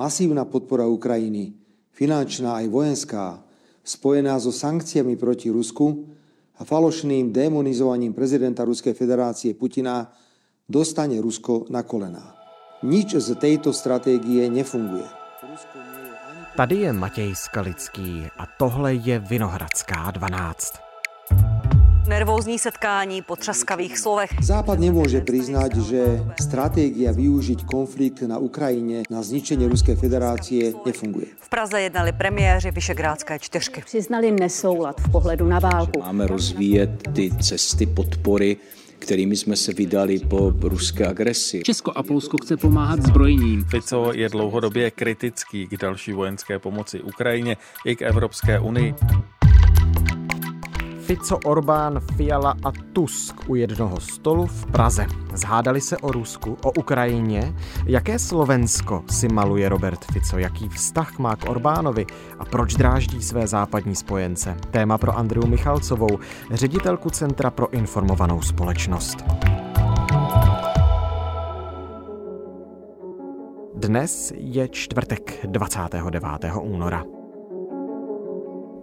Masívna podpora Ukrajiny, finančná aj vojenská, spojená so sankciami proti Rusku a falošným demonizovaním prezidenta Ruskej federácie Putina dostane Rusko na kolená. Nič z tejto stratégie nefunguje. Tady je Matěj Skalický a tohle je Vinohradská 12. Nervózní setkání po třaskavých slovech. Západ nemôže priznať, že stratégia využiť konflikt na Ukrajine na zničenie Ruskej federácie nefunguje. V Praze jednali premiéři Vyšegrádské čtyřky. Přiznali nesoulad v pohledu na válku. Máme rozvíjet ty cesty podpory kterými jsme se vydali po ruské agresi. Česko a Polsko chce pomáhat zbrojením. Fico je dlouhodobě kritický k další vojenské pomoci Ukrajině i k Evropské unii. Fico, Orbán, Fiala a Tusk u jednoho stolu v Praze. Zhádali se o Rusku, o Ukrajině. Jaké Slovensko si maluje Robert Fico? Jaký vztah má k Orbánovi? A proč dráždí své západní spojence? Téma pro Andreu Michalcovou, ředitelku Centra pro informovanou společnost. Dnes je čtvrtek 29. února.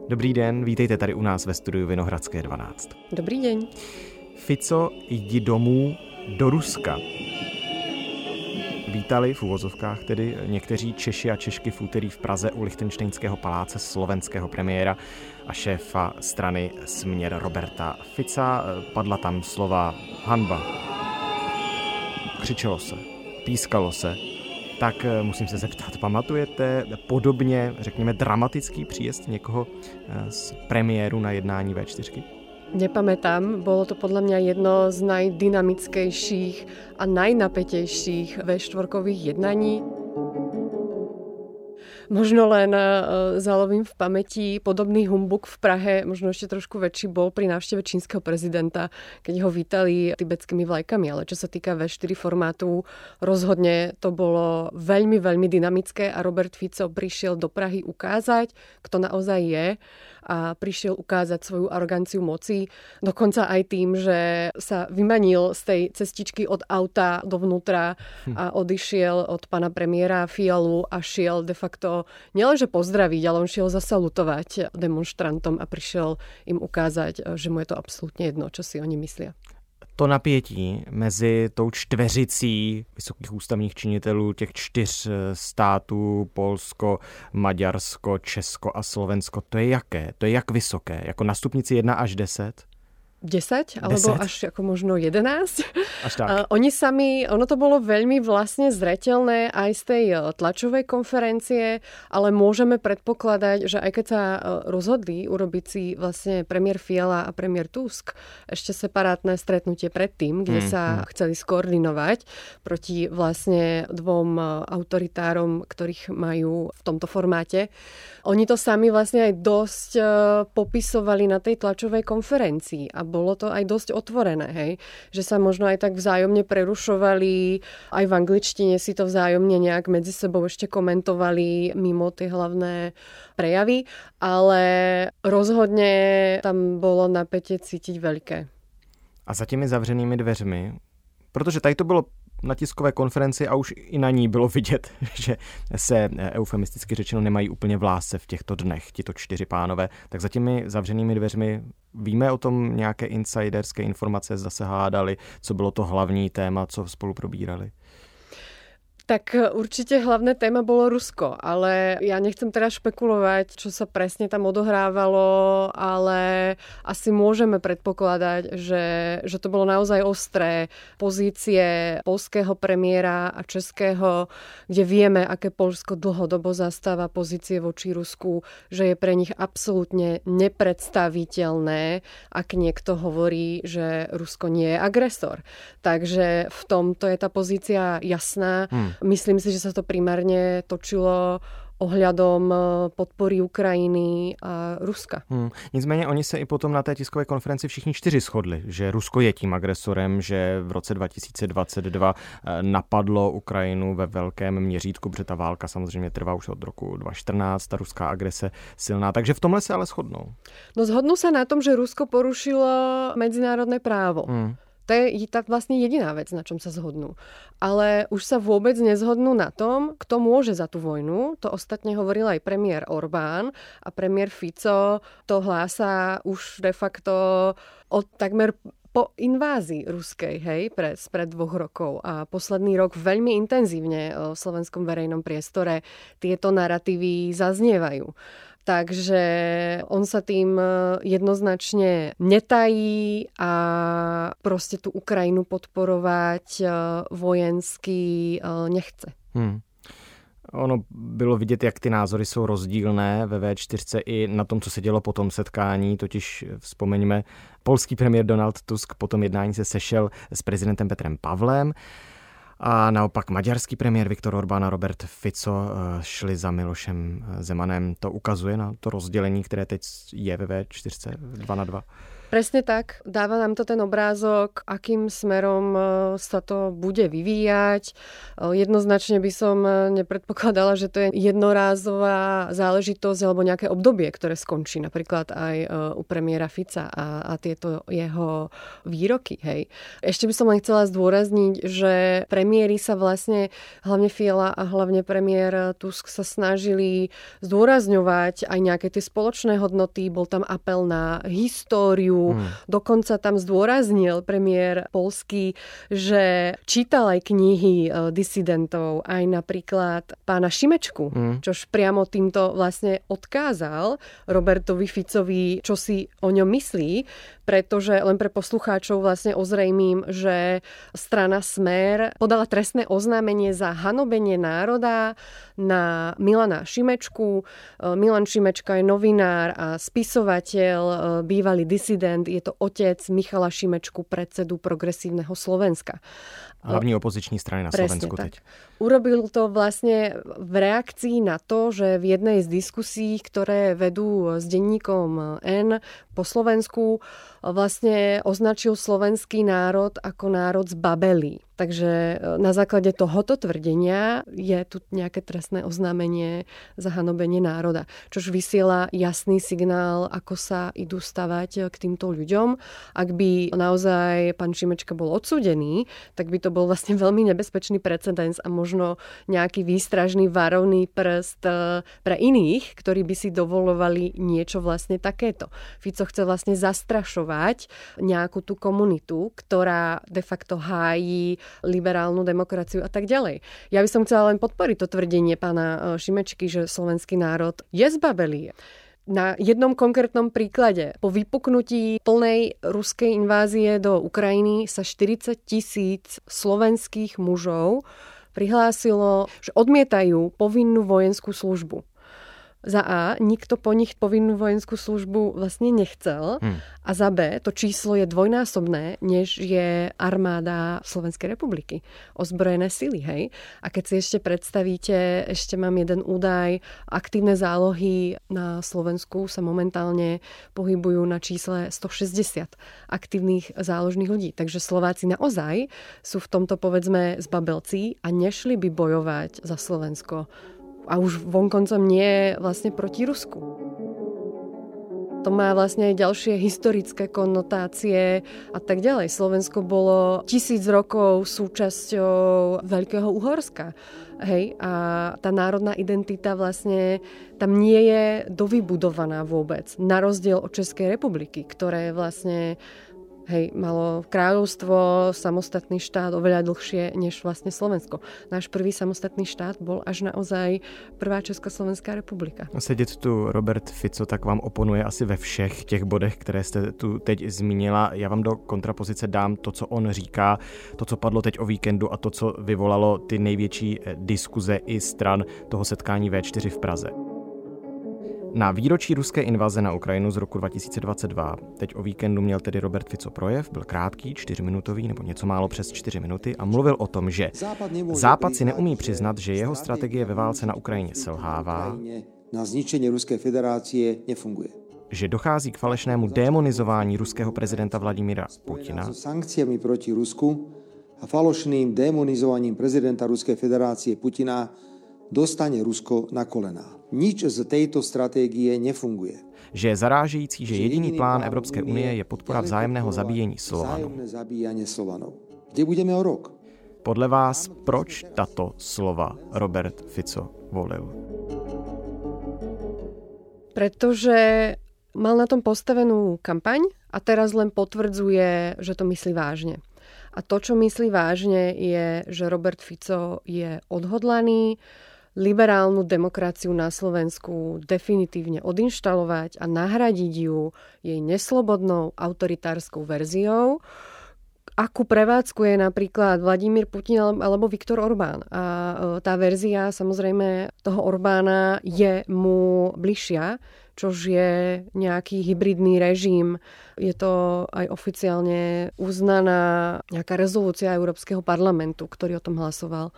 Dobrý den, vítejte tady u nás ve studiu Vinohradské 12. Dobrý den. Fico, jdi domů do Ruska. Vítali v uvozovkách tedy někteří Češi a Češky v úterý v Praze u Lichtenštejnského paláce slovenského premiéra a šéfa strany Směr Roberta Fica. Padla tam slova hanba. Křičelo se, pískalo se, tak eh, musím se zeptat, pamatujete podobně, řekněme, dramatický příjezd někoho eh, z premiéru na jednání V4? Nepamätám, bolo to podľa mňa jedno z najdynamickejších a najnapätejších V4 jednaní. Možno len uh, zalovím v pamäti podobný humbuk v Prahe, možno ešte trošku väčší bol pri návšteve čínskeho prezidenta, keď ho vítali tibetskými vlajkami. Ale čo sa týka V4 formátu, rozhodne to bolo veľmi, veľmi dynamické a Robert Fico prišiel do Prahy ukázať, kto naozaj je a prišiel ukázať svoju aroganciu moci. Dokonca aj tým, že sa vymanil z tej cestičky od auta dovnútra a odišiel od pana premiéra Fialu a šiel de facto nielenže pozdraviť, ale on šiel zasalutovať demonstrantom a prišiel im ukázať, že mu je to absolútne jedno, čo si oni myslia to napětí mezi tou čtveřicí vysokých ústavních činitelů těch čtyř eh, států, Polsko, Maďarsko, Česko a Slovensko, to je jaké? To je jak vysoké? Jako na stupnici 1 až 10? 10 alebo 10? až ako možno 11. Až tak. Oni sami, ono to bolo veľmi vlastne zretelné aj z tej e, tlačovej konferencie, ale môžeme predpokladať, že aj keď sa e, rozhodli urobiť si vlastne premiér Fiala a premiér Tusk ešte separátne stretnutie predtým, kde mm, sa mm. chceli skoordinovať proti vlastne dvom e, autoritárom, ktorých majú v tomto formáte. Oni to sami vlastne aj dosť popisovali na tej tlačovej konferencii a bolo to aj dosť otvorené, hej? Že sa možno aj tak vzájomne prerušovali, aj v angličtine si to vzájomne nejak medzi sebou ešte komentovali mimo tie hlavné prejavy, ale rozhodne tam bolo napätie cítiť veľké. A za těmi zavřenými dveřmi, protože tady to bylo na tiskové konferenci a už i na ní bylo vidět, že se eh, eufemisticky řečeno nemají úplně v lásce v těchto dnech, tito čtyři pánové, tak za těmi zavřenými dveřmi víme o tom nějaké insiderské informace, zda se hádali, co bylo to hlavní téma, co spolu probírali? Tak e, určite hlavné téma bolo Rusko, ale ja nechcem teraz špekulovať, čo sa presne tam odohrávalo, ale asi môžeme predpokladať, že, že to bolo naozaj ostré pozície polského premiéra a českého, kde vieme, aké Polsko dlhodobo zastáva pozície voči Rusku, že je pre nich absolútne nepredstaviteľné, ak niekto hovorí, že Rusko nie je agresor. Takže v tomto je tá pozícia jasná. Hmm. Myslím si, že sa to primárne točilo ohľadom eh, podpory Ukrajiny a Ruska. Hmm. Nicméně oni se i potom na té tiskové konferenci všichni čtyři shodli, že Rusko je tím agresorem, že v roce 2022 eh, napadlo Ukrajinu ve velkém měřítku, protože ta válka samozřejmě trvá už od roku 2014, ta ruská agrese silná, takže v tomhle se ale shodnou. No zhodnú sa na tom, že Rusko porušilo medzinárodné právo. Hmm To je tá vlastne jediná vec, na čom sa zhodnú. Ale už sa vôbec nezhodnú na tom, kto môže za tú vojnu. To ostatne hovoril aj premiér Orbán a premiér Fico to hlása už de facto od takmer po invázii ruskej, hej, pre, pred dvoch rokov a posledný rok veľmi intenzívne v slovenskom verejnom priestore tieto narratívy zaznievajú. Takže on sa tým e, jednoznačne netají a proste tú Ukrajinu podporovať e, vojensky e, nechce. Hmm. Ono bylo vidět, jak ty názory jsou rozdílné ve V4 i na tom, co se dělo po tom setkání, totiž vzpomeňme, polský premiér Donald Tusk po tom jednání se sešel s prezidentem Petrem Pavlem. A naopak maďarský premiér Viktor Orbán a Robert Fico eh, šli za Milošem Zemanem. To ukazuje na to rozdělení, které teď je ve V4 2 na 2. Presne tak. Dáva nám to ten obrázok, akým smerom e, sa to bude vyvíjať. E, jednoznačne by som e, nepredpokladala, že to je jednorázová záležitosť alebo nejaké obdobie, ktoré skončí napríklad aj u premiéra Fica a, a tieto jeho výroky. Hej. Ešte by som len chcela zdôrazniť, že premiéry sa vlastne, hlavne Fiala a hlavne premiér Tusk sa snažili zdôrazňovať aj nejaké tie spoločné hodnoty. Bol tam apel na históriu, Hmm. Dokonca tam zdôraznil premiér Polský, že čítal aj knihy e, disidentov, aj napríklad pána Šimečku, hmm. čož priamo týmto vlastne odkázal Robertovi Ficovi, čo si o ňom myslí, pretože len pre poslucháčov vlastne ozrejmím, že strana Smer podala trestné oznámenie za hanobenie národa na Milana Šimečku. E, Milan Šimečka je novinár a spisovateľ, e, bývalý disident, je to otec Michala Šimečku, predsedu Progresívneho Slovenska. Hlavní opoziční strany na Presne Slovensku tak. teď. Urobil to vlastne v reakcii na to, že v jednej z diskusí, ktoré vedú s denníkom N po Slovensku, vlastne označil slovenský národ ako národ z Babelí. Takže e, na základe tohoto tvrdenia je tu nejaké trestné oznámenie za hanobenie národa, čož vysiela jasný signál, ako sa idú stavať k týmto ľuďom. Ak by naozaj pán Šimečka bol odsudený, tak by to bol vlastne veľmi nebezpečný precedens a možno nejaký výstražný varovný prst e, pre iných, ktorí by si dovolovali niečo vlastne takéto. Fico chce vlastne zastrašovať nejakú tú komunitu, ktorá de facto hájí liberálnu demokraciu a tak ďalej. Ja by som chcela len podporiť to tvrdenie pána e, Šimečky, že slovenský národ je zbabelý. Na jednom konkrétnom príklade, po vypuknutí plnej ruskej invázie do Ukrajiny sa 40 tisíc slovenských mužov prihlásilo, že odmietajú povinnú vojenskú službu za A, nikto po nich povinnú vojenskú službu vlastne nechcel hmm. a za B, to číslo je dvojnásobné, než je armáda Slovenskej republiky. Ozbrojené sily, hej. A keď si ešte predstavíte, ešte mám jeden údaj, aktívne zálohy na Slovensku sa momentálne pohybujú na čísle 160 aktívnych záložných ľudí. Takže Slováci naozaj sú v tomto povedzme zbabelci a nešli by bojovať za Slovensko a už vonkoncom nie vlastne proti Rusku. To má vlastne aj ďalšie historické konotácie a tak ďalej. Slovensko bolo tisíc rokov súčasťou Veľkého Uhorska. Hej, a tá národná identita vlastne tam nie je dovybudovaná vôbec. Na rozdiel od Českej republiky, ktoré vlastne Hej, malo kráľovstvo, samostatný štát oveľa dlhšie než vlastne Slovensko. Náš prvý samostatný štát bol až naozaj prvá Československá republika. Sedět tu Robert Fico tak vám oponuje asi ve všech těch bodech, které jste tu teď zmínila. Já vám do kontrapozice dám to, co on říká, to, co padlo teď o víkendu a to, co vyvolalo ty největší eh, diskuze i stran toho setkání V4 v Praze. Na výročí ruské invaze na Ukrajinu z roku 2022, teď o víkendu měl tedy Robert Fico projev, byl krátký, čtyřminutový nebo něco málo přes čtyři minuty a mluvil o tom, že Západ si neumí přiznat, že jeho strategie ve válce na Ukrajině selhává, na zničení Ruské federácie nefunguje. Že dochází k falešnému demonizování ruského prezidenta Vladimíra Putina. Sankciami proti Rusku a falošným demonizovaním prezidenta Ruskej federácie Putina dostane Rusko na kolená. Nič z tejto stratégie nefunguje. Že je zarážející, že jediný plán Evropské unie je podpora vzájemného zabíjení Slovanů. Slovanov. Kde budeme o rok? Podle vás, proč tato slova Robert Fico volil? Pretože mal na tom postavenú kampaň a teraz len potvrdzuje, že to myslí vážne. A to, čo myslí vážne, je, že Robert Fico je odhodlaný liberálnu demokraciu na Slovensku definitívne odinštalovať a nahradiť ju jej neslobodnou autoritárskou verziou, akú prevádzkuje napríklad Vladimír Putin alebo Viktor Orbán. A e, tá verzia samozrejme toho Orbána je mu bližšia, čož je nejaký hybridný režim. Je to aj oficiálne uznaná nejaká rezolúcia Európskeho parlamentu, ktorý o tom hlasoval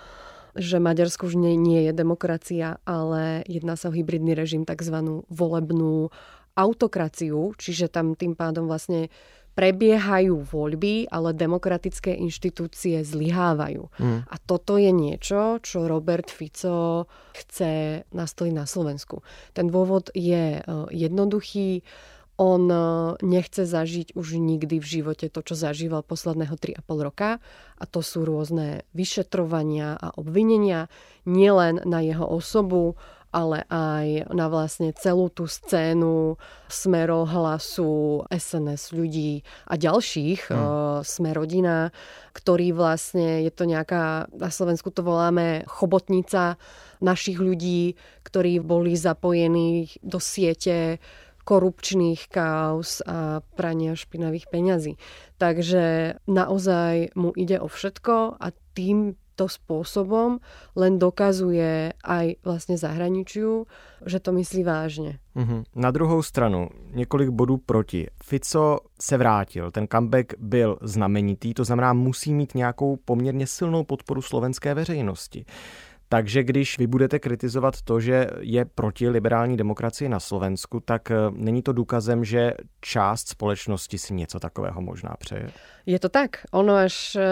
že Maďarsko už nie, nie je demokracia, ale jedná sa o hybridný režim, tzv. volebnú autokraciu, čiže tam tým pádom vlastne prebiehajú voľby, ale demokratické inštitúcie zlyhávajú. Mm. A toto je niečo, čo Robert Fico chce nastoliť na Slovensku. Ten dôvod je e, jednoduchý. On e, nechce zažiť už nikdy v živote to, čo zažíval posledného 3,5 roka. A to sú rôzne vyšetrovania a obvinenia nielen na jeho osobu, ale aj na vlastne celú tú scénu Smero, Hlasu, SNS ľudí a ďalších, hmm. Sme rodina, ktorý vlastne, je to nejaká, na Slovensku to voláme chobotnica našich ľudí, ktorí boli zapojení do siete korupčných kaos a prania špinavých peňazí. Takže naozaj mu ide o všetko a tým to spôsobom len dokazuje aj vlastne zahraničiu, že to myslí vážně. Mm-hmm. Na druhou stranu, několik bodů proti. Fico se vrátil, ten comeback byl znamenitý, to znamená, musí mít nějakou poměrně silnou podporu slovenské veřejnosti. Takže když vy budete kritizovat to, že je proti liberální demokracii na Slovensku, tak eh, není to důkazem, že část společnosti si něco takového možná přeje? Je to tak. Ono až eh,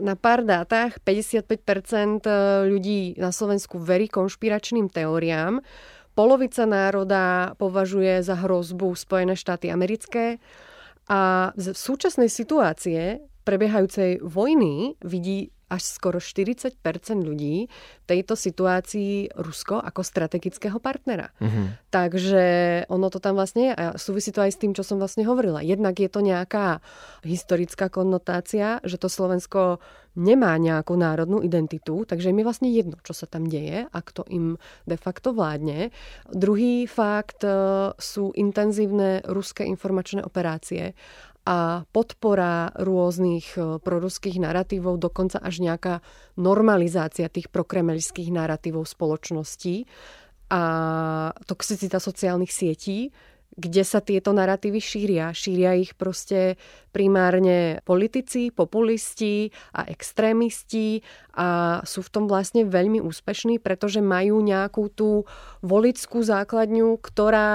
na pár dátach 55% eh, ľudí na Slovensku verí konšpiračným teóriám. Polovica národa považuje za hrozbu Spojené štáty americké. A v súčasnej situácie prebiehajúcej vojny vidí až skoro 40 ľudí v tejto situácii Rusko ako strategického partnera. Mm-hmm. Takže ono to tam vlastne je a súvisí to aj s tým, čo som vlastne hovorila. Jednak je to nejaká historická konnotácia, že to Slovensko nemá nejakú národnú identitu, takže im je vlastne jedno, čo sa tam deje a kto im de facto vládne. Druhý fakt e, sú intenzívne ruské informačné operácie a podpora rôznych e, proruských narratívov, dokonca až nejaká normalizácia tých prokremelských narratívov spoločnosti a toxicita sociálnych sietí, kde sa tieto narratívy šíria. Šíria ich proste primárne politici, populisti a extrémisti a sú v tom vlastne veľmi úspešní, pretože majú nejakú tú volickú základňu, ktorá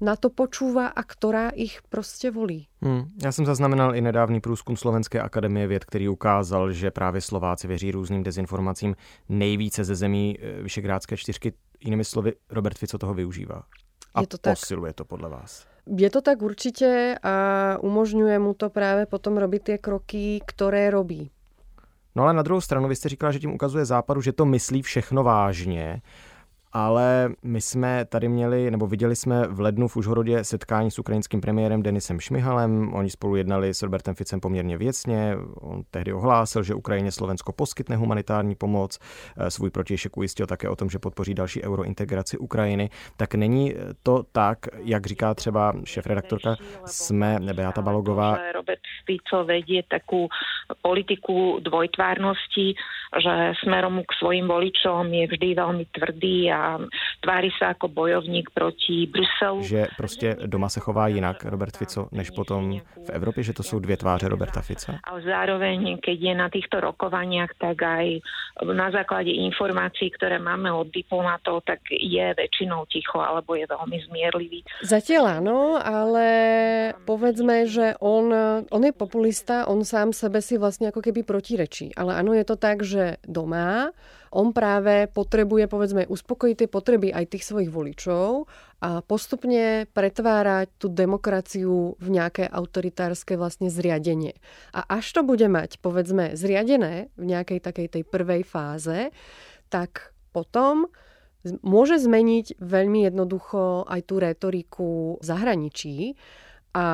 na to počúva a ktorá ich prostě volí. Hmm. Já jsem zaznamenal i nedávný průzkum Slovenské akademie věd, který ukázal, že právě Slováci věří různým dezinformacím nejvíce ze zemí eh, Vyšegrádské čtyřky. Jinými slovy, Robert Fico toho využívá. A je to posiluje tak. to podle vás. Je to tak určitě a umožňuje mu to právě potom robit ty kroky, které robí. No ale na druhou stranu, vy jste říkala, že tím ukazuje Západu, že to myslí všechno vážně ale my jsme tady měli, nebo viděli jsme v lednu v Užhorodě setkání s ukrajinským premiérem Denisem Šmihalem. Oni spolu jednali s Robertem Ficem poměrně věcně. On tehdy ohlásil, že Ukrajině Slovensko poskytne humanitární pomoc. Eh, svůj protějšek ujistil také o tom, že podpoří další eurointegraci Ukrajiny. Tak není to tak, jak říká třeba šéf-redaktorka SME Beata Balogová. Robert Fico vedie takú politiku dvojtvárnosti, že smerom k svojim voličom je vždy veľmi tvrdý a tváří se jako bojovník proti Bruselu. Že prostě doma se chová jinak Robert Fico, než potom v Evropě, že to jsou dvě tváře Roberta Fica? A zároveň, keď je na týchto rokovaniach, tak aj na základě informací, které máme od diplomatov, tak je väčšinou ticho alebo je veľmi zmierlivý. Zatiaľ áno, ale povedzme, že on, on je populista, on sám sebe si vlastne ako keby protirečí. Ale áno, je to tak, že doma on práve potrebuje, povedzme, uspokojiť tie potreby aj tých svojich voličov a postupne pretvárať tú demokraciu v nejaké autoritárske vlastne zriadenie. A až to bude mať, povedzme, zriadené v nejakej takej tej prvej fáze, tak potom môže zmeniť veľmi jednoducho aj tú retoriku v zahraničí a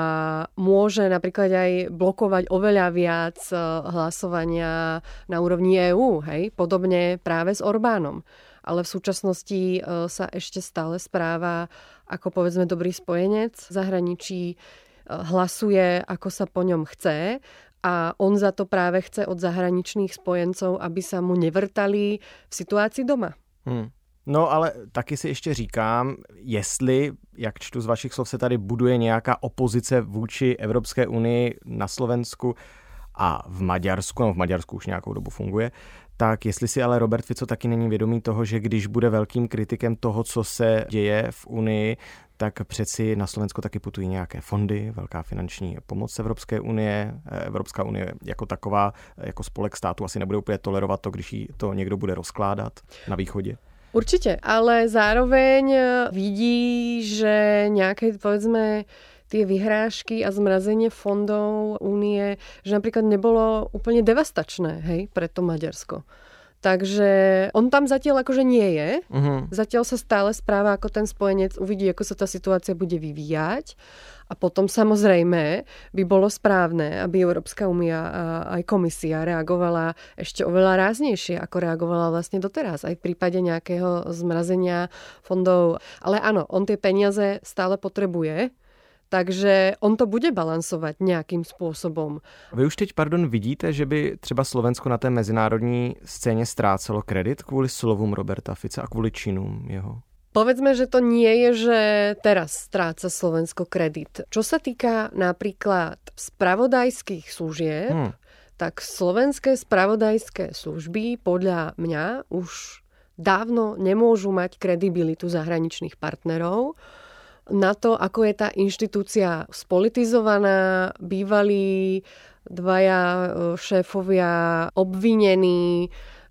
môže napríklad aj blokovať oveľa viac eh, hlasovania na úrovni EÚ, hej, podobne práve s Orbánom. Ale v súčasnosti eh, sa ešte stále správa ako povedzme dobrý spojenec v zahraničí, eh, hlasuje ako sa po ňom chce a on za to práve chce od zahraničných spojencov, aby sa mu nevrtali v situácii doma. Hmm. No ale taky si ještě říkám, jestli, jak čtu z vašich slov, se tady buduje nějaká opozice vůči Evropské unii na Slovensku a v Maďarsku, no v Maďarsku už nějakou dobu funguje, tak jestli si ale Robert Fico taky není vědomý toho, že když bude velkým kritikem toho, co se děje v Unii, tak přeci na Slovensko taky putují nějaké fondy, velká finanční pomoc Evropské unie. Evropská unie jako taková, jako spolek státu asi nebude úplně tolerovat to, když jí to někdo bude rozkládat na východě. Určite, ale zároveň e, vidí, že nejaké, povedzme, tie vyhrážky a zmrazenie fondov únie, že napríklad nebolo úplne devastačné hej, pre to Maďarsko. Takže on tam zatiaľ akože nie je. Uh-huh. Zatiaľ sa stále správa ako ten spojenec, uvidí, ako sa tá situácia bude vyvíjať. A potom samozrejme by bolo správne, aby Európska únia a aj komisia reagovala ešte oveľa ráznejšie, ako reagovala vlastne doteraz, aj v prípade nejakého zmrazenia fondov. Ale áno, on tie peniaze stále potrebuje, takže on to bude balansovat nějakým způsobem. Vy už teď, pardon, vidíte, že by třeba Slovensko na té mezinárodní scéně ztrácelo kredit kvůli slovům Roberta Fica a kvůli činům jeho? Povedzme, že to nie je, že teraz stráca Slovensko kredit. Čo sa týka napríklad spravodajských služieb, hmm. tak slovenské spravodajské služby podľa mňa už dávno nemôžu mať kredibilitu zahraničných partnerov na to, ako je tá inštitúcia spolitizovaná, bývalí dvaja e, šéfovia obvinení,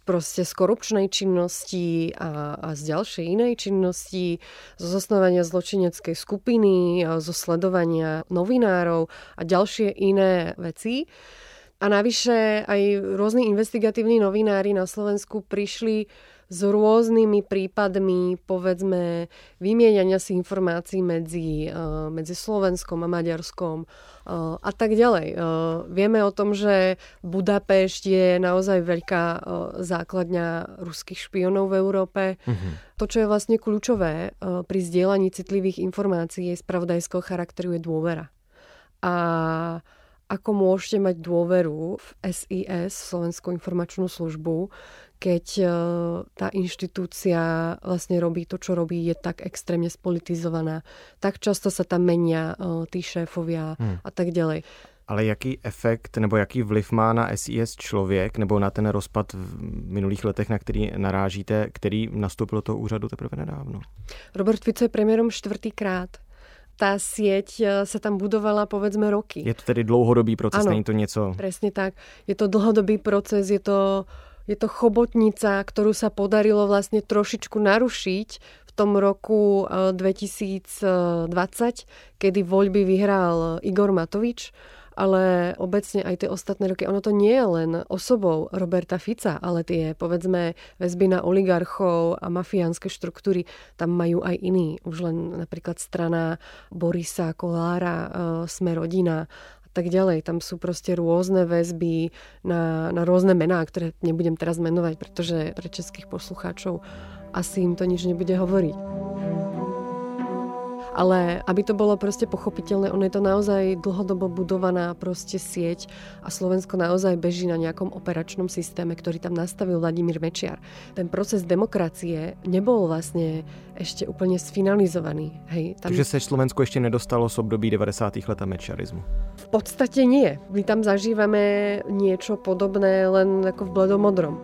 proste z korupčnej činnosti a, a z ďalšej inej činnosti, zo zosnovania zločineckej skupiny, zo sledovania novinárov a ďalšie iné veci. A navyše aj rôzni investigatívni novinári na Slovensku prišli s rôznymi prípadmi, povedzme, vymieniania si informácií medzi, uh, medzi Slovenskom a Maďarskom uh, a tak ďalej. Uh, vieme o tom, že Budapešť je naozaj veľká základňa ruských špionov v Európe. Mm-hmm. To, čo je vlastne kľúčové pri zdieľaní citlivých informácií spravodajského charakteru je dôvera. A ako môžete mať dôveru v SIS, Slovenskú informačnú službu, keď e, tá inštitúcia vlastne robí to, čo robí, je tak extrémne spolitizovaná. Tak často sa tam menia e, tí šéfovia hmm. a tak ďalej. Ale jaký efekt nebo jaký vliv má na SIS člověk nebo na ten rozpad v minulých letech, na který narážíte, který nastoupil do toho úřadu teprve nedávno? Robert Fico je premiérom čtvrtýkrát tá sieť e, sa tam budovala povedzme roky. Je to tedy dlouhodobý proces, ano, není to něco... presne tak. Je to dlhodobý proces, je to je to chobotnica, ktorú sa podarilo vlastne trošičku narušiť v tom roku 2020, eh, kedy voľby vyhral Igor Matovič ale obecne aj tie ostatné roky, ono to nie je len osobou Roberta Fica, ale tie, povedzme, väzby na oligarchov a mafiánske štruktúry, tam majú aj iní. Už len napríklad strana Borisa Kolára, eh, Sme rodina tak ďalej. Tam sú proste rôzne väzby na, na rôzne mená, ktoré nebudem teraz menovať, pretože pre českých poslucháčov asi im to nič nebude hovoriť. Ale aby to bolo proste pochopiteľné, ono je to naozaj dlhodobo budovaná proste sieť a Slovensko naozaj beží na nejakom operačnom systéme, ktorý tam nastavil Vladimír Mečiar. Ten proces demokracie nebol vlastne ešte úplne sfinalizovaný. Hej, tam... Takže sa Slovensko ešte nedostalo z období 90. let a mečiarizmu? V podstate nie. My tam zažívame niečo podobné len ako v bledomodrom.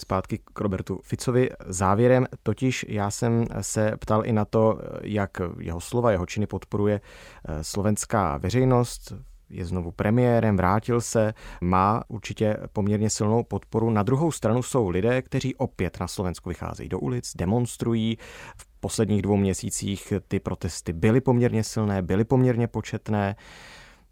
Zpátky k Robertu Ficovi. Závěrem totiž já jsem se ptal i na to, jak jeho slova, jeho činy podporuje eh, slovenská veřejnost, je znovu premiérem, vrátil se, má určitě poměrně silnou podporu. Na druhou stranu jsou lidé, kteří opět na Slovensku vycházejí do ulic, demonstrují. V posledních dvou měsících ty protesty byly poměrně silné, byly poměrně početné.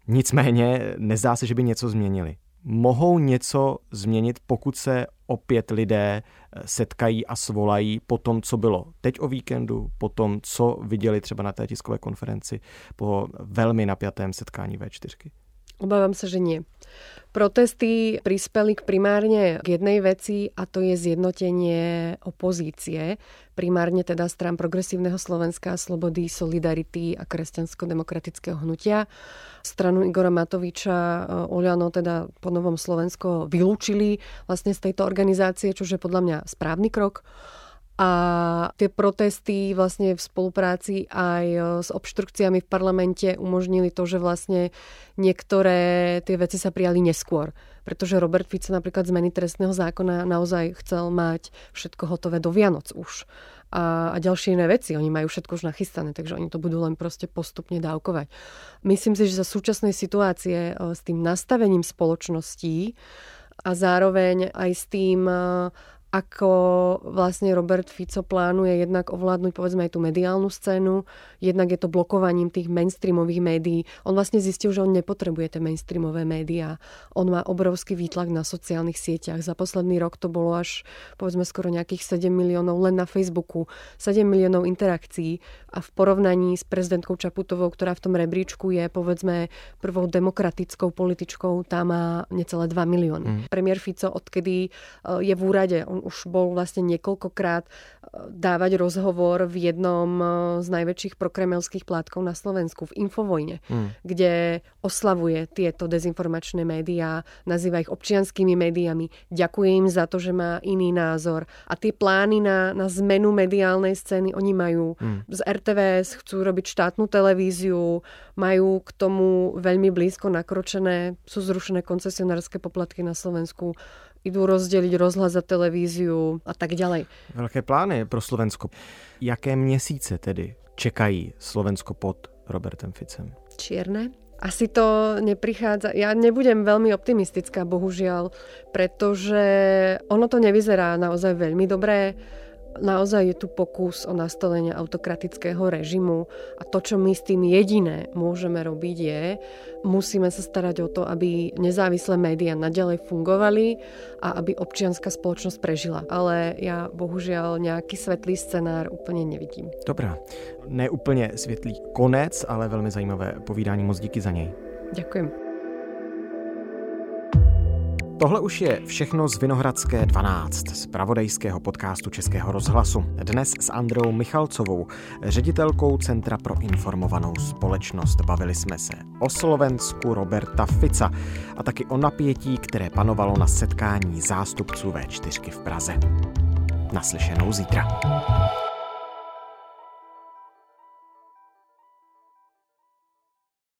Nicméně nezdá se, že by něco změnili mohou něco změnit, pokud se opět lidé eh, setkají a svolají po tom, co bylo teď o víkendu, po tom, co viděli třeba na té tiskové konferenci, po velmi napjatém setkání V4? Obávam sa, že nie. Protesty prispeli k primárne k jednej veci a to je zjednotenie opozície, primárne teda strán Progresívneho Slovenska, Slobody, Solidarity a Kresťansko-demokratického hnutia. Stranu Igora Matoviča e, Oľano teda po Novom Slovensko vylúčili vlastne z tejto organizácie, čo je podľa mňa správny krok. A tie protesty vlastne v spolupráci aj e, s obštrukciami v parlamente umožnili to, že vlastne niektoré tie veci sa prijali neskôr. Pretože Robert Fico napríklad zmeny trestného zákona naozaj chcel mať všetko hotové do Vianoc už. A, a ďalšie iné veci. Oni majú všetko už nachystané, takže oni to budú len proste postupne dávkovať. Myslím si, že za súčasnej situácie e, s tým nastavením spoločností a zároveň aj s tým ako vlastne Robert Fico plánuje jednak ovládnuť povedzme aj tú mediálnu scénu, jednak je to blokovaním tých mainstreamových médií. On vlastne zistil, že on nepotrebuje tie mainstreamové médiá. On má obrovský výtlak na sociálnych sieťach. Za posledný rok to bolo až povedzme skoro nejakých 7 miliónov len na Facebooku, 7 miliónov interakcií a v porovnaní s prezidentkou Čaputovou, ktorá v tom rebríčku je povedzme prvou demokratickou političkou, tá má necelé 2 milióny. Mm. Premiér Fico, odkedy eh, je v úrade, on už bol vlastne niekoľkokrát e, dávať rozhovor v jednom e, z najväčších prokremelských plátkov na Slovensku, v Infovojne, mm. kde oslavuje tieto dezinformačné médiá, nazýva ich občianskými médiami, ďakuje im za to, že má iný názor. A tie plány na, na zmenu mediálnej scény oni majú. Mm. Z RTVS chcú robiť štátnu televíziu, majú k tomu veľmi blízko nakročené, sú zrušené koncesionárske poplatky na Slovensku idú rozdeliť rozhlas a televíziu a tak ďalej. Veľké plány pro Slovensko. Jaké měsíce tedy čekají Slovensko pod Robertem Ficem? Čierne. Asi to neprichádza. Ja nebudem veľmi optimistická, bohužiaľ, pretože ono to nevyzerá naozaj veľmi dobré naozaj je tu pokus o nastolenie autokratického režimu a to, čo my s tým jediné môžeme robiť je, musíme sa starať o to, aby nezávislé médiá naďalej fungovali a aby občianská spoločnosť prežila. Ale ja bohužiaľ nejaký svetlý scenár úplne nevidím. Dobrá, neúplně světlý konec, ale velmi zajímavé povídání. Moc díky za něj. Ďakujem. Tohle už je všechno z Vinohradské 12, z pravodejského podcastu Českého rozhlasu. Dnes s Andreou Michalcovou, ředitelkou Centra pro informovanou společnost. Bavili jsme se o Slovensku Roberta Fica a taky o napětí, které panovalo na setkání zástupců V4 v Praze. Naslyšenou zítra.